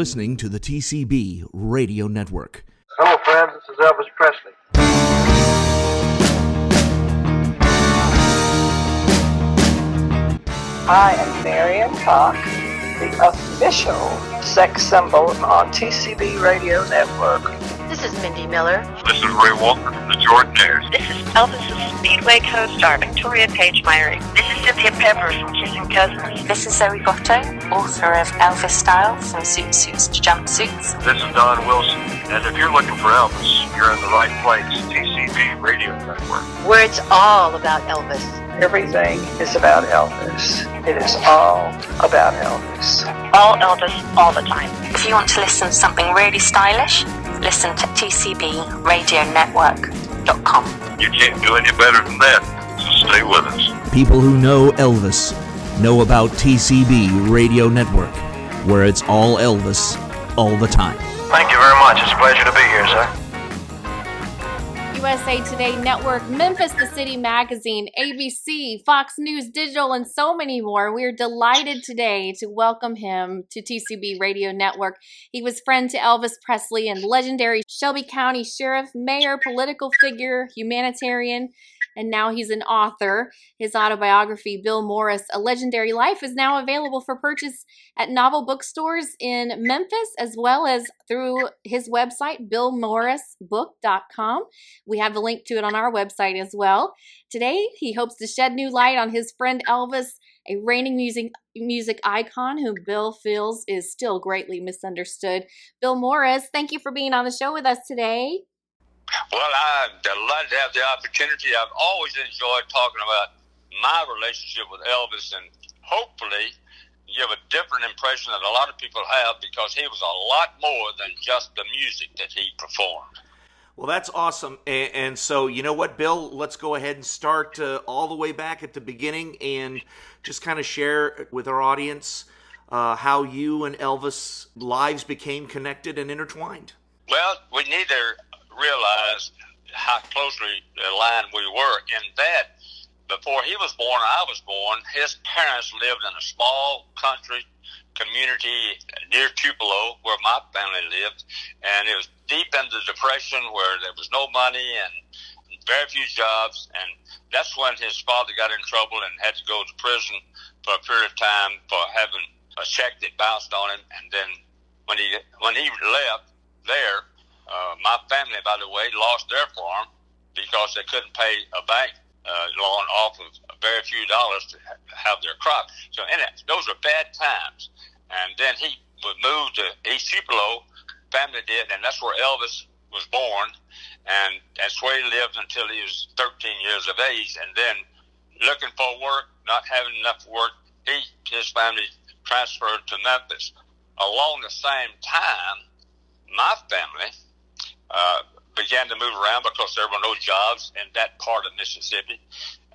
listening to the TCB Radio Network. Hello, friends. This is Elvis Presley. I am Marion Cox, the official sex symbol on TCB Radio Network. This is Mindy Miller. This is Ray Walker from the Jordanaires. This is Elvis's Speedway co-star Victoria Paige Myrie. This is Cynthia Pepper from Kissing Cousins. This is Zoey Goto, author of Elvis Style from Zoot Suits to Jumpsuits. This is Don Wilson. And if you're looking for Elvis, you're in the right place. TCB Radio Network. Where it's all about Elvis. Everything is about Elvis. It is all about Elvis. All Elvis, all the time. If you want to listen to something really stylish, listen to tcbradionetwork.com. You can't do any better than that, so stay with us. People who know Elvis know about TCB Radio Network, where it's all Elvis all the time. Thank you very much. It's a pleasure to be here, sir. USA Today Network, Memphis the City Magazine, ABC, Fox News Digital, and so many more. We're delighted today to welcome him to TCB Radio Network. He was friend to Elvis Presley and legendary Shelby County Sheriff, Mayor, political figure, humanitarian, and now he's an author. His autobiography, Bill Morris, A Legendary Life, is now available for purchase at novel bookstores in Memphis as well as through his website, billmorrisbook.com. We have the link to it on our website as well. Today, he hopes to shed new light on his friend Elvis, a reigning music music icon who Bill feels is still greatly misunderstood. Bill Morris, thank you for being on the show with us today. Well, I'm delighted to have the opportunity. I've always enjoyed talking about my relationship with Elvis and hopefully give a different impression that a lot of people have because he was a lot more than just the music that he performed. Well, that's awesome. And, and, so, you know what, Bill? Let's go ahead and start uh, all the way back at the beginning and just kind of share with our audience uh, how you and Elvis' lives became connected and intertwined. Well, we need to realize how closely aligned we were in that. Before he was born, I was born, his parents lived in a small country community near Tupelo, where my family lived, and it was deep into the depression where there was no money and very few jobs, and that's when his father got in trouble and had to go to prison for a period of time for having a check that bounced on him, and then when he when he left there, uh, my family, by the way, lost their farm because they couldn't pay a bank uh, loan off of very few dollars to ha- have their crop. So, in it, those are bad times. And then he moved to East Tupelo, family did, and that's where Elvis was born. And that's where he lived until he was 13 years of age. And then looking for work, not having enough work, he, his family transferred to Memphis. Along the same time, my family uh, began to move around because there were no jobs in that part of Mississippi,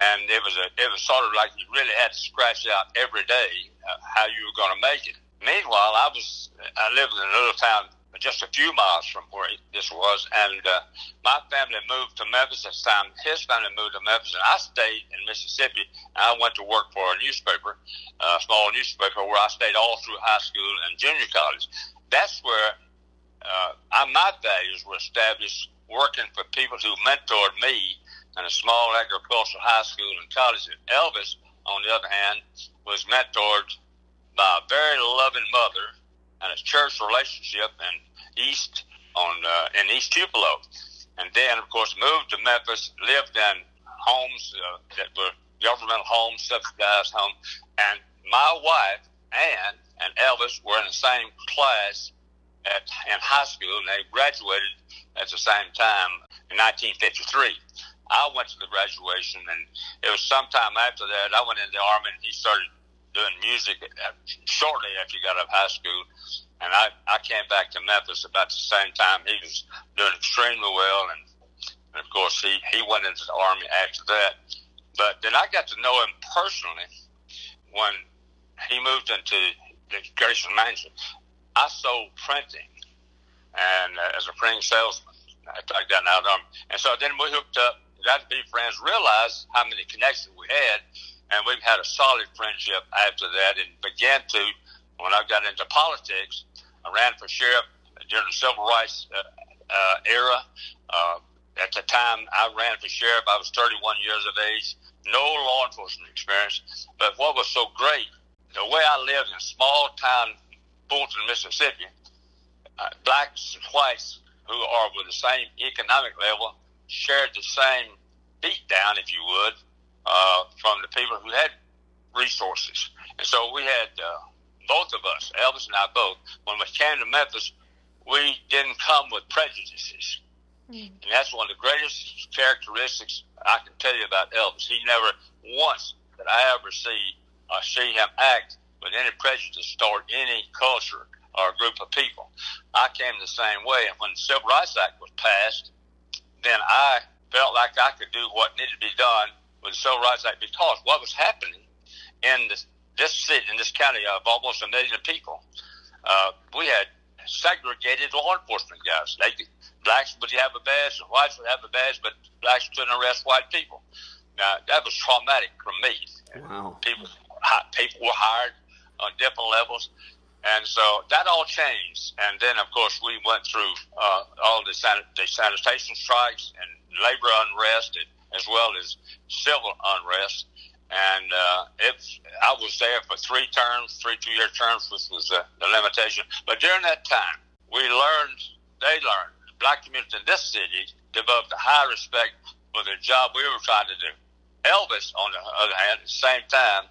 and it was a it was sort of like you really had to scratch out every day uh, how you were going to make it. Meanwhile, I was I lived in a little town just a few miles from where this was, and uh, my family moved to Memphis this time. His family moved to Memphis, and I stayed in Mississippi. And I went to work for a newspaper, a small newspaper, where I stayed all through high school and junior college. That's where uh, my values were established working for people who mentored me in a small agricultural high school and college. Elvis, on the other hand, was mentored by a very loving mother and a church relationship in East on uh, in East Tupelo, and then of course moved to Memphis, lived in homes uh, that were governmental homes, subsidized homes, and my wife Ann and Elvis were in the same class at in high school, and they graduated at the same time in 1953. I went to the graduation, and it was sometime after that I went in the army, and he started doing music shortly after he got out of high school. And I, I came back to Memphis about the same time. He was doing extremely well. And, and of course, he, he went into the Army after that. But then I got to know him personally when he moved into the Graceland Mansion. I sold printing and uh, as a printing salesman. I like that now. And so then we hooked up, got to be friends, realized how many connections we had and we've had a solid friendship after that and began to when I got into politics I ran for sheriff during the civil rights uh, uh, era. Uh, at the time I ran for sheriff, I was 31 years of age, no law enforcement experience. But what was so great, the way I lived in small town, Fulton, Mississippi, uh, blacks and whites who are with the same economic level shared the same beat down, if you would, uh, from the people who had resources. And so we had uh, both of us, Elvis and I both, when we came to Memphis, we didn't come with prejudices. Mm. And that's one of the greatest characteristics I can tell you about Elvis. He never once did I ever see uh, see him act with any prejudice toward any culture or group of people. I came the same way, and when the Civil Rights Act was passed, then I felt like I could do what needed to be done with the Civil Rights Act because what was happening in this, this city, in this county of almost a million people, uh, we had segregated law enforcement guys. They, blacks would have a badge and whites would have a badge, but blacks couldn't arrest white people. Now that was traumatic for me. Wow. People, people were hired on different levels, and so that all changed. And then, of course, we went through uh, all the, the sanitation strikes and labor unrest, and, as well as civil unrest. And uh, it's, I was there for three terms, three two-year terms, which was uh, the limitation. But during that time, we learned, they learned, the black community in this city developed a high respect for the job we were trying to do. Elvis, on the other hand, at the same time,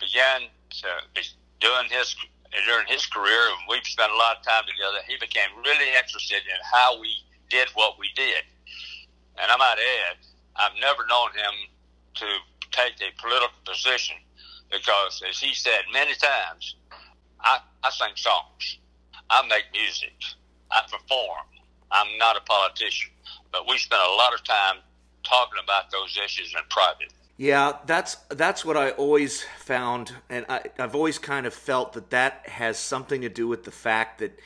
began to be doing his during his career, and we've spent a lot of time together. He became really interested in how we did what we did. And I might add, I've never known him to take a political position because, as he said many times, I, I sing songs, I make music, I perform. I'm not a politician, but we spent a lot of time talking about those issues in private. Yeah, that's that's what I always found, and I, I've always kind of felt that that has something to do with the fact that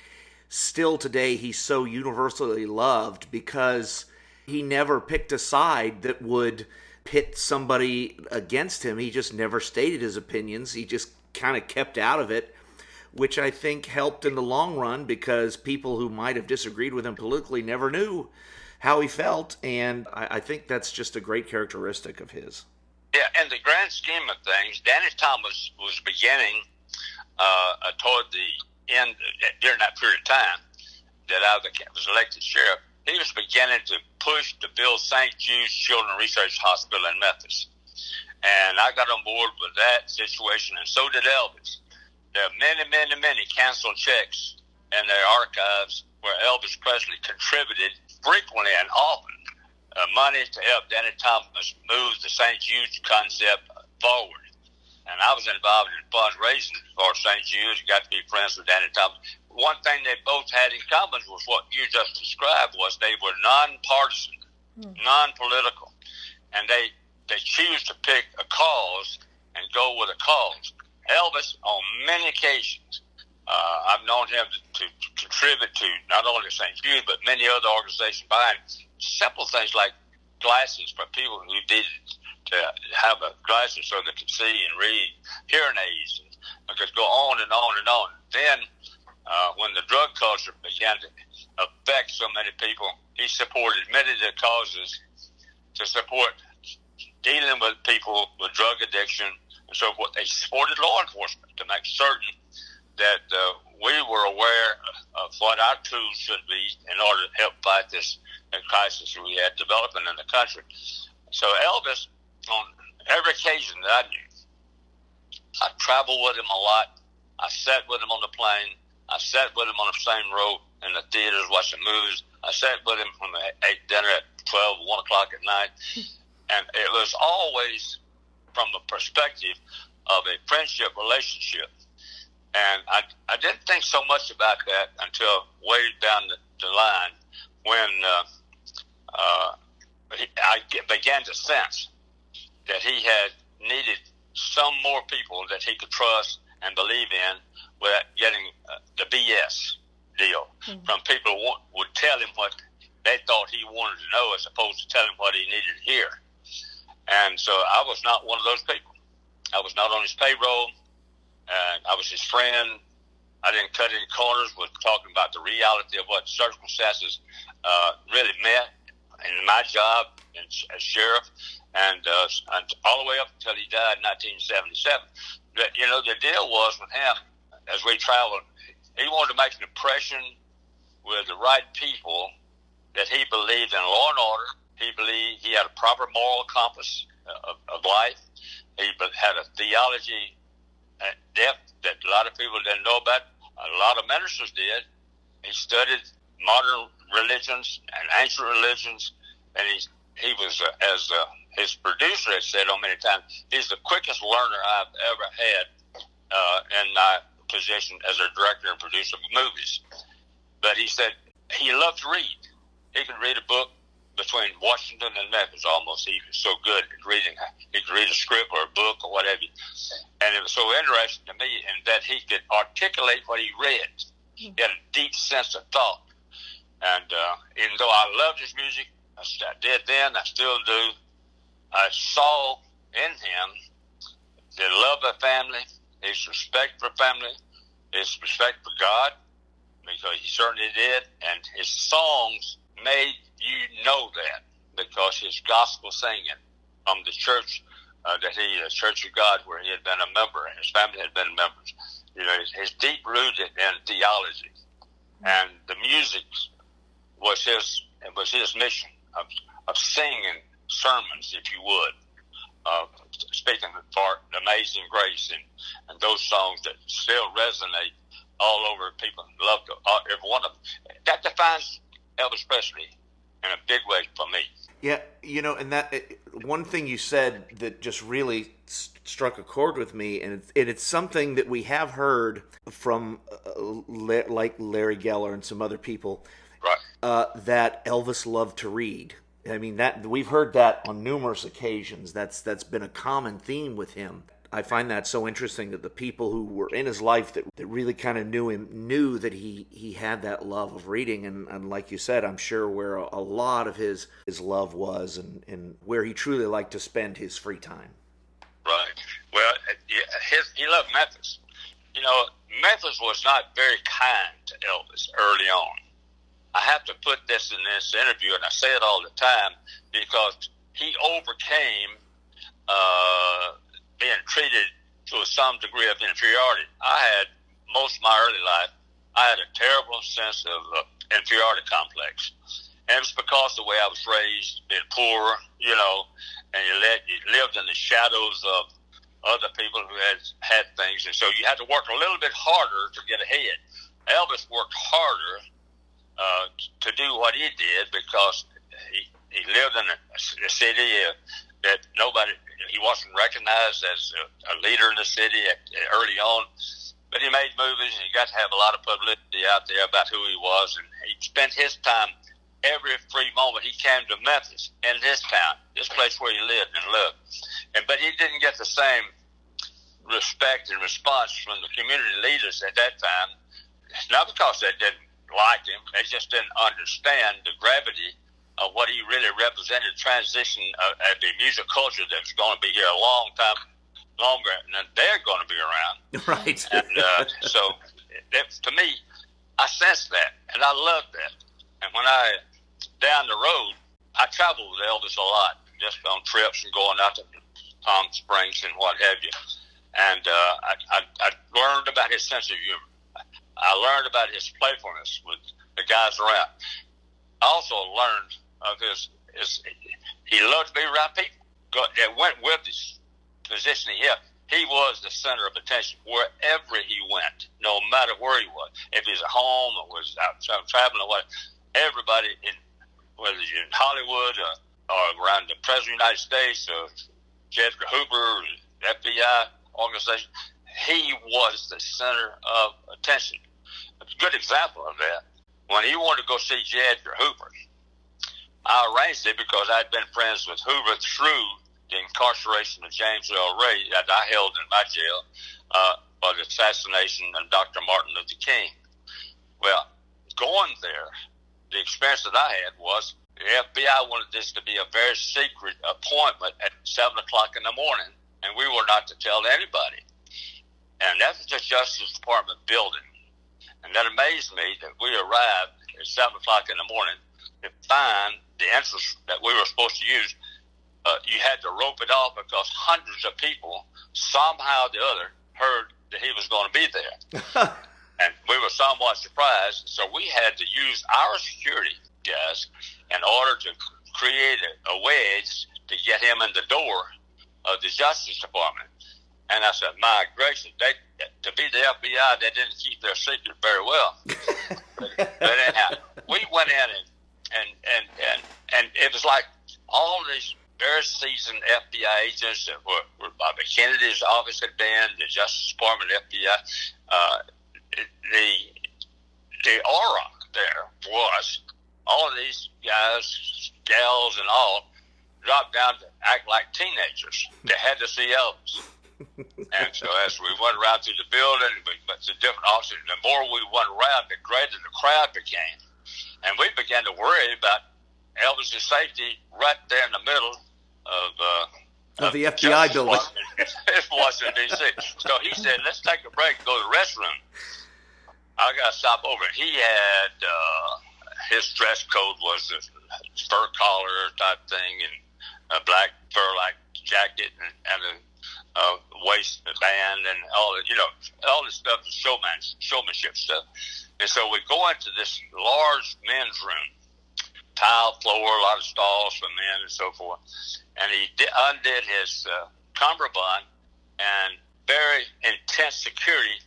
still today he's so universally loved because he never picked a side that would pit somebody against him. He just never stated his opinions. He just kind of kept out of it, which I think helped in the long run because people who might have disagreed with him politically never knew how he felt. And I, I think that's just a great characteristic of his. Yeah, in the grand scheme of things, Danny Thomas was beginning uh, toward the end, during that period of time that I was elected sheriff he was beginning to push to build St. Jude's Children's Research Hospital in Memphis. And I got on board with that situation, and so did Elvis. There are many, many, many canceled checks in their archives where Elvis Presley contributed frequently and often uh, money to help Danny Thomas move the St. Jude's concept forward. And I was involved in fundraising for St. Jude's, got to be friends with Danny Thomas one thing they both had in common was what you just described was they were nonpartisan, mm. non-political, and they they choose to pick a cause and go with a cause. Elvis, on many occasions, uh, I've known him to, to, to contribute to not only St. Jude but many other organizations behind simple things like glasses for people who needed to have a glasses so they could see and read, hearing aids, and I could go on and on and on. Then uh, when the drug culture began to affect so many people, he supported many of the causes to support dealing with people with drug addiction and so forth. They supported law enforcement to make certain that uh, we were aware of what our tools should be in order to help fight this crisis we had developing in the country. So Elvis, on every occasion that I knew, I traveled with him a lot. I sat with him on the plane. I sat with him on the same row in the theaters watching movies. I sat with him when they ate dinner at 12, 1 o'clock at night. and it was always from the perspective of a friendship relationship. And I, I didn't think so much about that until way down the, the line when uh, uh, I began to sense that he had needed some more people that he could trust and believe in without getting uh, the BS deal mm-hmm. from people who want, would tell him what they thought he wanted to know as opposed to tell him what he needed to hear. And so I was not one of those people. I was not on his payroll. And I was his friend. I didn't cut any corners with talking about the reality of what circumstances uh, really meant in my job as sheriff, and, uh, and all the way up until he died in 1977. But, you know, the deal was with him as we traveled, he wanted to make an impression with the right people that he believed in law and order. He believed he had a proper moral compass uh, of, of life. He had a theology depth that a lot of people didn't know about. A lot of ministers did. He studied modern religions and ancient religions, and he he was uh, as uh, his producer had said on many times. He's the quickest learner I've ever had uh, in my position as a director and producer of movies. But he said he loved to read. He could read a book between Washington and Memphis almost. He was so good at reading. He could read a script or a book or whatever. And it was so interesting to me in that he could articulate what he read. He had a deep sense of thought. And uh, even though I loved his music, I did then, I still do, I saw in him the love of family, his respect for family, his respect for God, because he certainly did, and his songs made you know that because his gospel singing from the church uh, that he, the Church of God, where he had been a member, and his family had been members. You know, his, his deep rooted in theology, and the music was his it was his mission of, of singing sermons, if you would, uh, speaking for Amazing Grace and, and those songs that still resonate all over. People love to, uh, every one of them. That defines Elvis Presley in a big way for me. Yeah, you know, and that one thing you said that just really struck a chord with me, and it's, and it's something that we have heard from uh, like Larry Geller and some other people, right? Uh, that Elvis loved to read. I mean that we've heard that on numerous occasions. That's that's been a common theme with him. I find that so interesting that the people who were in his life that, that really kind of knew him knew that he, he had that love of reading and, and like you said, I'm sure where a, a lot of his his love was and, and where he truly liked to spend his free time. Right. Well, his, he loved Memphis. You know, Memphis was not very kind to Elvis early on. I have to put this in this interview, and I say it all the time because he overcame uh, being treated to some degree of inferiority. I had most of my early life, I had a terrible sense of uh, inferiority complex. And it's because of the way I was raised, being poor, you know, and you, let, you lived in the shadows of other people who had had things. And so you had to work a little bit harder to get ahead. Elvis worked harder uh, to do what he did because he, he lived in a, a city uh, that nobody he wasn't recognized as a, a leader in the city at, early on. But he made movies, and he got to have a lot of publicity out there about who he was, and he spent his time every free moment he came to Memphis in this town, this place where he lived and lived. And but he didn't get the same respect and response from the community leaders at that time. Not because they didn't like him, they just didn't understand the gravity of what he really represented, transition of, of the music culture that's going to be here a long time longer than they're going to be around. Right. And uh, so, it, to me, I sense that, and I love that. And when I down the road, I traveled with Elvis a lot, just on trips and going out to Palm Springs and what have you. And uh, I, I, I learned about his sense of humor. I learned about his playfulness with the guys around. I also learned of his, he loved to be around people that went with his position he had. He was the center of attention wherever he went, no matter where he was. If he's at home or was out traveling or what, everybody in whether you're in Hollywood or, or around the President of the United States or J. Edgar Hoover, FBI organization, he was the center of attention. A good example of that, when he wanted to go see J. Edgar Hoover, I arranged it because I'd been friends with Hoover through the incarceration of James Earl Ray that I held in my jail uh, for the assassination of Dr. Martin Luther King. Well, going there, the experience that I had was the FBI wanted this to be a very secret appointment at 7 o'clock in the morning, and we were not to tell anybody. And that's the Justice Department building And that amazed me that we arrived at 7 o'clock in the morning to find the entrance that we were supposed to use. Uh, you had to rope it off because hundreds of people somehow or the other heard that he was going to be there. and we were somewhat surprised. So we had to use our security guys in order to create a, a wedge to get him in the door of the Justice Department. And I said, my gracious, they, to be the FBI, they didn't keep their secret very well. but, but anyhow, we went in and, and, and, and, and it was like all these very seasoned FBI agents that were, were Bobby Kennedy's office had been, the Justice Department, FBI, uh, the the aura there was all of these guys, gals, and all dropped down to act like teenagers. They had to see Elvis. and so as we went around through the building, we went to different offices. The more we went around, the greater the crowd became. And we began to worry about Elvis's safety right there in the middle of uh, of the FBI building in Washington D.C. So he said, "Let's take a break and go to the restroom." I got to stop over. He had uh, his dress code was a fur collar type thing and a black fur like jacket and, and a uh, waist band and all the, you know, all this stuff is showman, showmanship stuff. And so we go into this large men's room, tile floor, a lot of stalls for men and so forth. And he di- undid his uh, cummerbund and very intense security.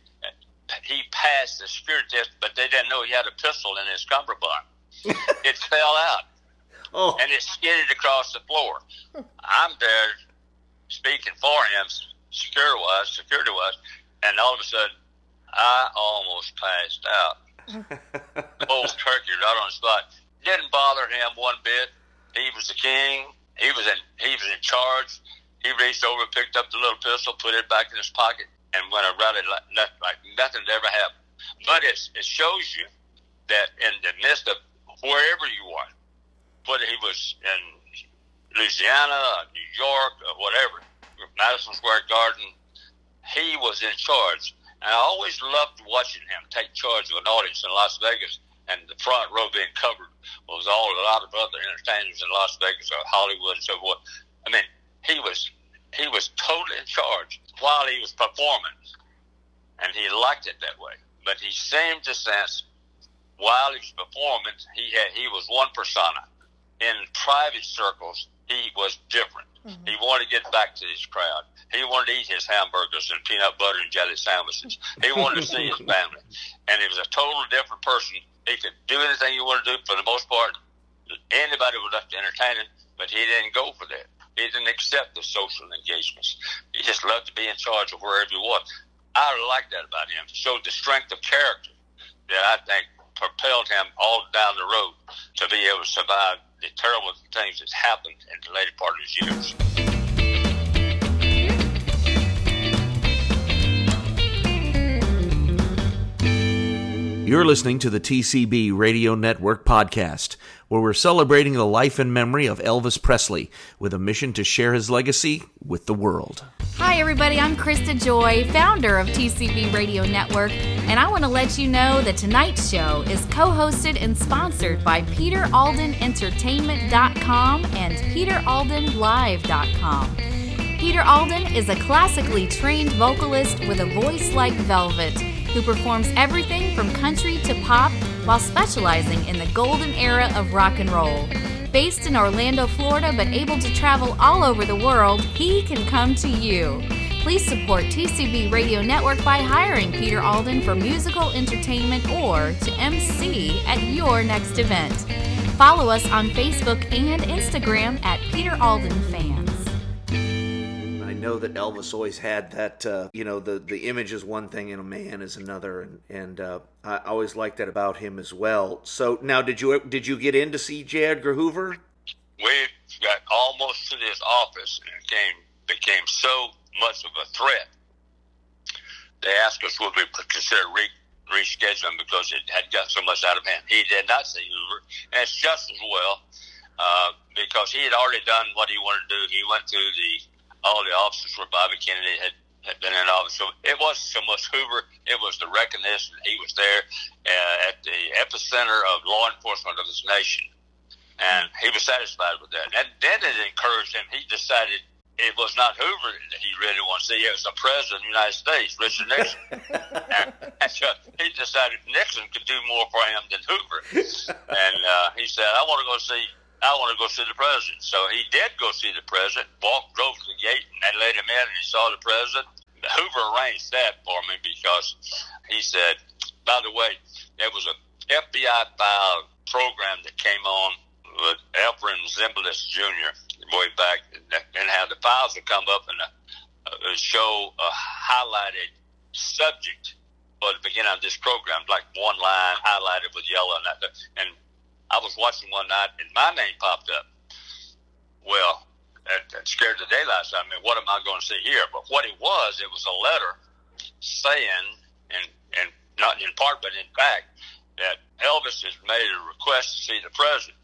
He passed the security test, but they didn't know he had a pistol in his cummerbund. it fell out. Oh. And it skidded across the floor. I'm there speaking for him, security wise, security wise, and all of a sudden, I almost passed out. Old turkey right on the spot. Didn't bother him one bit. He was the king. He was in. He was in charge. He reached over, picked up the little pistol, put it back in his pocket, and went around it like, like nothing ever happened. But it it shows you that in the midst of wherever you are, whether he was in Louisiana, New York, or whatever, Madison Square Garden, he was in charge. And I always loved watching him take charge of an audience in Las Vegas, and the front row being covered was all a lot of other entertainers in Las Vegas or Hollywood and so forth. I mean, he was he was totally in charge while he was performing, and he liked it that way. But he seemed to sense while he was performing, he had he was one persona. In private circles, he was different. Mm-hmm. He wanted to get back to his crowd. He wanted to eat his hamburgers and peanut butter and jelly sandwiches. He wanted to see his family, and he was a totally different person. He could do anything you want to do for the most part. Anybody would have to entertain him, but he didn't go for that. He didn't accept the social engagements. He just loved to be in charge of wherever he was. I like that about him. It showed the strength of character that I think propelled him all down the road to be able to survive the terrible things that happened in the later part of his years. You're listening to the TCB Radio Network podcast, where we're celebrating the life and memory of Elvis Presley with a mission to share his legacy with the world. Hi, everybody. I'm Krista Joy, founder of TCB Radio Network, and I want to let you know that tonight's show is co hosted and sponsored by PeterAldenEntertainment.com and PeterAldenLive.com. Peter Alden is a classically trained vocalist with a voice like velvet who performs everything from country to pop while specializing in the golden era of rock and roll. Based in Orlando, Florida, but able to travel all over the world, he can come to you. Please support TCB Radio Network by hiring Peter Alden for musical entertainment or to MC at your next event. Follow us on Facebook and Instagram at Peter Alden Fans know that Elvis always had that, uh, you know, the, the image is one thing and a man is another, and and uh, I always liked that about him as well. So now, did you did you get in to see J. Edgar Hoover? We got almost to his office, and came became so much of a threat. They asked us would we consider re- rescheduling because it had got so much out of hand. He did not see Hoover, and it's just as well uh, because he had already done what he wanted to do. He went through the all the officers where Bobby Kennedy had had been in office. So it wasn't so much Hoover; it was the recognition he was there uh, at the epicenter of law enforcement of this nation, and he was satisfied with that. And then it encouraged him. He decided it was not Hoover that he really wanted to see. It was the president of the United States, Richard Nixon. and, and so he decided Nixon could do more for him than Hoover. And uh, he said, I want to go see. I want to go see the president. So he did go see the president, walked, drove to the gate, and they let him in, and he saw the president. Hoover arranged that for me because he said, by the way, there was a FBI file program that came on with Efrem Zimbalist Jr way back and how the files would come up and uh, uh, show a highlighted subject for the beginning of this program, like one line highlighted with yellow and that. And I was watching one night and my name popped up. Well, that, that scared the daylights out of me. What am I going to see here? But what it was, it was a letter saying, and and not in part, but in fact, that Elvis has made a request to see the president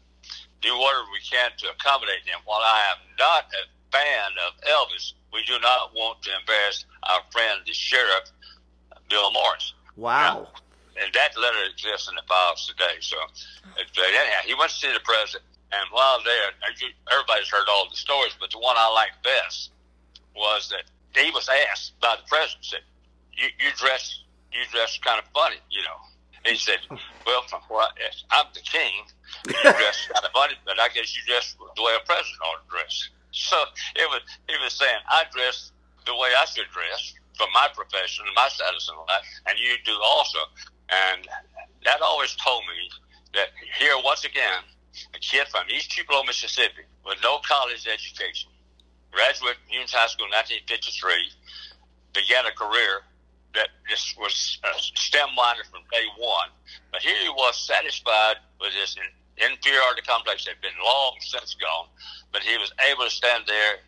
do whatever we can to accommodate them. While I am not a fan of Elvis, we do not want to embarrass our friend, the sheriff, Bill Morris. Wow. Now, and that letter exists in the files today. So, uh, anyhow, he went to see the president, and while there, everybody's heard all the stories, but the one I liked best was that he was asked by the president, said, "You, you dress, you dress kind of funny, you know." He said, "Well, from what I'm the king, you dress kind of funny, but I guess you dress the way a president ought to dress." So it was he was saying, "I dress the way I should dress for my profession and my status in life, and you do also." And that always told me that here once again, a kid from East Tupelo, Mississippi, with no college education, graduated from Union High School in 1953, began a career that this was a stem miner from day one. But here he was satisfied with his inferiority complex that had been long since gone, but he was able to stand there,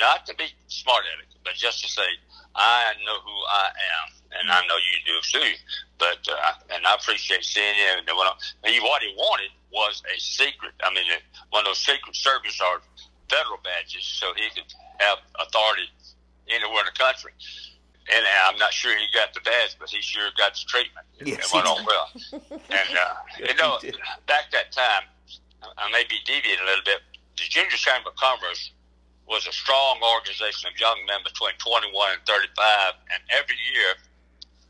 not to be smart at it, but just to say, I know who I am, and I know you do too. But uh, and I appreciate seeing him. And what he what he wanted was a secret. I mean, one of those secret service or federal badges, so he could have authority anywhere in the country and I'm not sure he got the badge, but he sure got the treatment. Yes, it went on well. and uh, you know, back that time, I may be deviating a little bit. The Junior Chamber of Commerce was a strong organization of young men between 21 and 35, and every year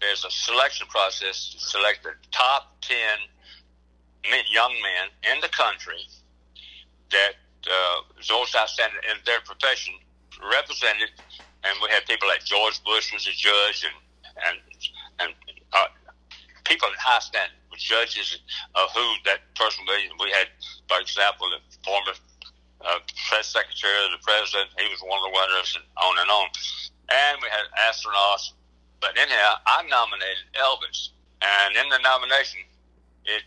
there's a selection process to select the top 10 young men in the country that uh, those outstanding in their profession represented and we had people like George Bush was a judge, and and and uh, people in high standing judges of who that person was. We had, for example, the former press secretary of the president. He was one of the winners, and on and on. And we had astronauts. But anyhow, I nominated Elvis, and in the nomination, it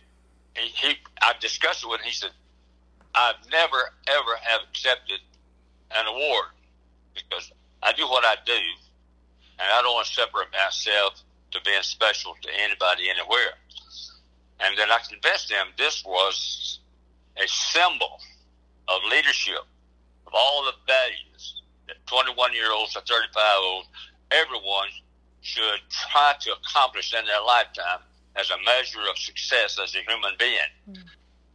he, he I discussed it with him. He said, "I've never ever have accepted an award because I do what I do, and I don't want to separate myself to being special to anybody anywhere. And then I convinced them this was a symbol of leadership, of all the values that 21 year olds or 35-year-olds, everyone should try to accomplish in their lifetime as a measure of success as a human being. Mm.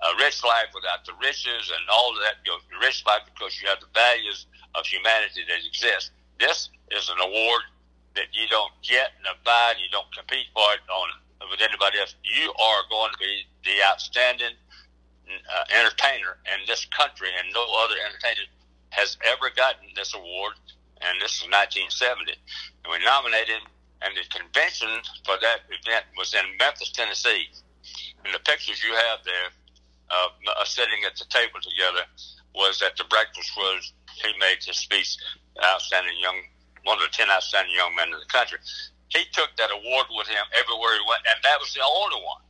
A rich life without the riches and all of that. You know, rich life because you have the values of humanity that exist. This is an award that you don't get and abide, you don't compete for it on with anybody else. You are going to be the outstanding uh, entertainer in this country, and no other entertainer has ever gotten this award. And this is 1970, and we nominated. And the convention for that event was in Memphis, Tennessee. And the pictures you have there of uh, sitting at the table together was at the breakfast was he made his speech, outstanding young, one of the ten outstanding young men in the country. He took that award with him everywhere he went, and that was the only one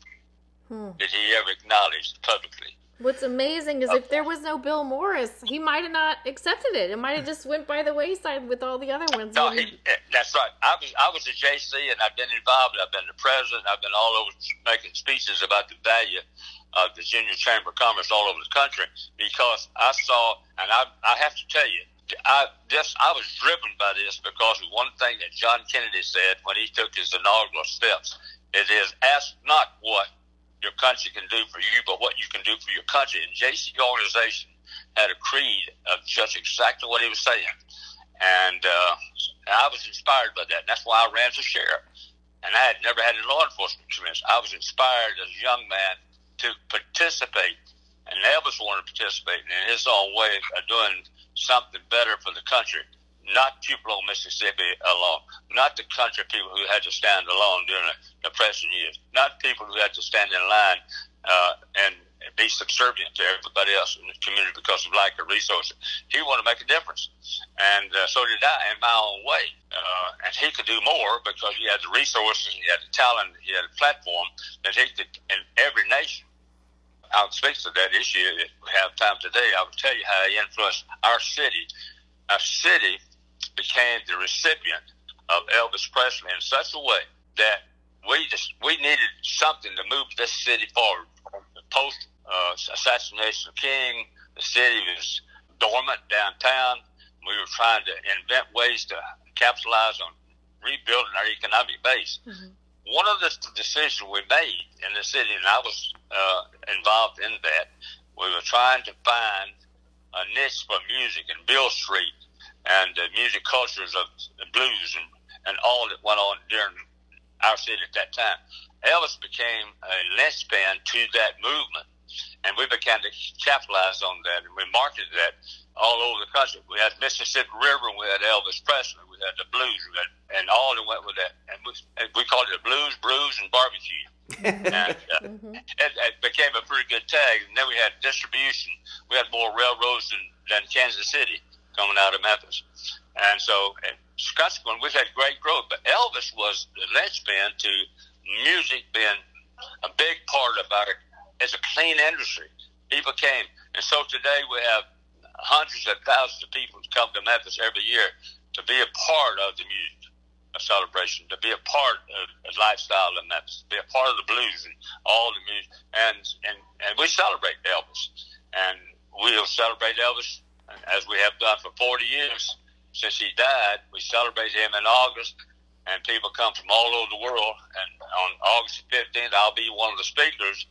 hmm. that he ever acknowledged publicly. What's amazing is if there was no Bill Morris, he might have not accepted it. It might have just went by the wayside with all the other ones. No, he, eh, that's right. I was I was a Jaycee, and I've been involved. I've been the president. I've been all over making speeches about the value of the Junior Chamber of Commerce all over the country because I saw, and I, I have to tell you, I just I was driven by this because of one thing that John Kennedy said when he took his inaugural steps. It is ask not what your country can do for you, but what you can do for your country. And Jaycee organization had a creed of just exactly what he was saying, and uh, I was inspired by that. And that's why I ran for sheriff. And I had never had a law enforcement experience. I was inspired as a young man to participate, and Elvis wanted to participate in his own way of doing something better for the country. Not Tupelo, Mississippi alone. Not the country people who had to stand alone during the depression years. Not people who had to stand in line uh, and be subservient to everybody else in the community because of lack of resources. He wanted to make a difference, and uh, so did I in my own way. Uh, and he could do more because he had the resources, he had the talent, he had a platform that he could in every nation I'll speak to that issue if we have time today. I will tell you how he influenced our city. Our city became the recipient of Elvis Presley in such a way that we just we needed something to move this city forward. Post uh, assassination of King, the city was dormant downtown. We were trying to invent ways to capitalize on rebuilding our economic base. Mm-hmm one of the decisions we made in the city, and I was uh, involved in that, we were trying to find a niche for music in Beale Street and the music cultures of the blues and, and all that went on during our city at that time. Elvis became a linchpin to that movement, and we began to capitalize on that, and we marketed that all over the country. We had Mississippi River, we had Elvis Presley, we had the blues, we had, and all that went with that. And we, and we called it blues, brews, and barbecue. and uh, mm-hmm. it, it became a pretty good tag. And then we had distribution. We had more railroads than, than Kansas City coming out of Memphis. And so, consequently, we've had great growth. But Elvis was the linchpin to music being a big part of our, as a clean industry. He became, and so today we have hundreds of thousands of people come to Memphis every year to be a part of the music a celebration, to be a part of the lifestyle of Memphis, be a part of the blues and all the music. And, and, and we celebrate Elvis. And we'll celebrate Elvis as we have done for 40 years since he died. We celebrate him in August, and people come from all over the world. And on August 15th, I'll be one of the speakers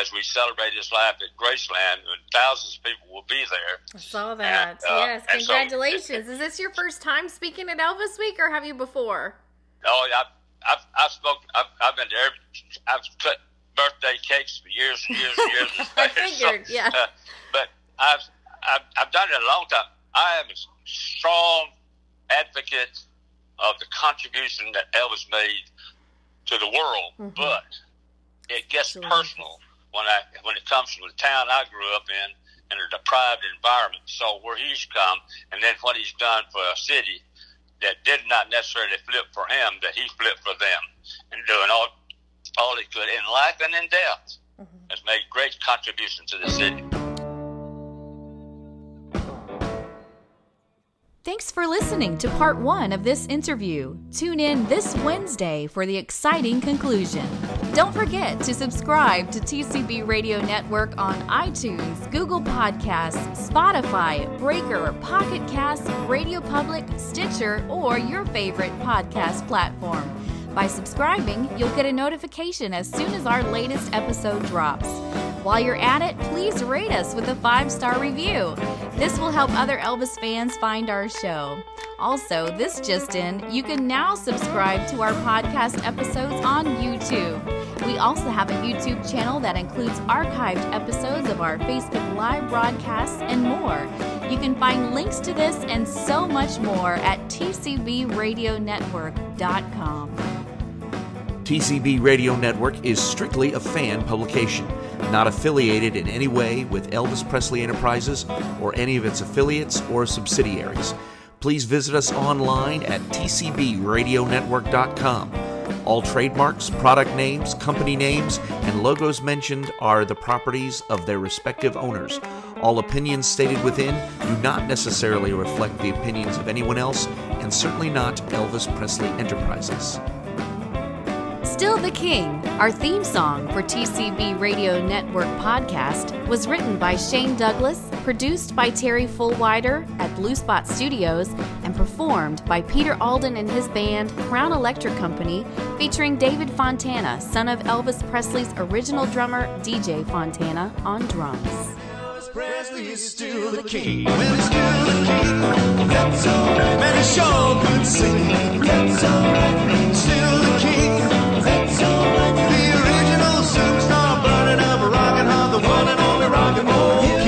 as we celebrate his life at Graceland, and thousands of people will be there. I saw that. And, uh, yes, congratulations. So, Is this your first time speaking at Elvis Week, or have you before? Oh, yeah, I've, I've, I've spoken. I've, I've been there. I've cut birthday cakes for years and years and years. I figured, so, yeah. Uh, but I've, I've done it a long time. I am a strong advocate of the contribution that Elvis made to the world, mm-hmm. but it gets personal when I when it comes from the town I grew up in in a deprived environment. So where he's come, and then what he's done for a city that did not necessarily flip for him, that he flipped for them, and doing all all he could in life and in death, mm-hmm. has made great contribution to the city. Thanks for listening to part one of this interview. Tune in this Wednesday for the exciting conclusion. Don't forget to subscribe to TCB Radio Network on iTunes, Google Podcasts, Spotify, Breaker, Pocket Cast, Radio Public, Stitcher, or your favorite podcast platform. By subscribing, you'll get a notification as soon as our latest episode drops. While you're at it, please rate us with a five star review. This will help other Elvis fans find our show. Also, this just in, you can now subscribe to our podcast episodes on YouTube. We also have a YouTube channel that includes archived episodes of our Facebook Live broadcasts and more. You can find links to this and so much more at tcbradionetwork.com. TCB Radio Network is strictly a fan publication not affiliated in any way with Elvis Presley Enterprises or any of its affiliates or subsidiaries. Please visit us online at tcbradionetwork.com. All trademarks, product names, company names, and logos mentioned are the properties of their respective owners. All opinions stated within do not necessarily reflect the opinions of anyone else, and certainly not Elvis Presley Enterprises. Still the King, our theme song for TCB Radio Network podcast, was written by Shane Douglas Produced by Terry Fullwider at Blue Spot Studios and performed by Peter Alden and his band Crown Electric Company, featuring David Fontana, son of Elvis Presley's original drummer DJ Fontana, on drums. Presley is still the king. Well, he's still the king. That's alright. Man, he sure could sing. That's alright. Still the king. The original superstar, burning up, rockin' hard, the one and only rock and roll.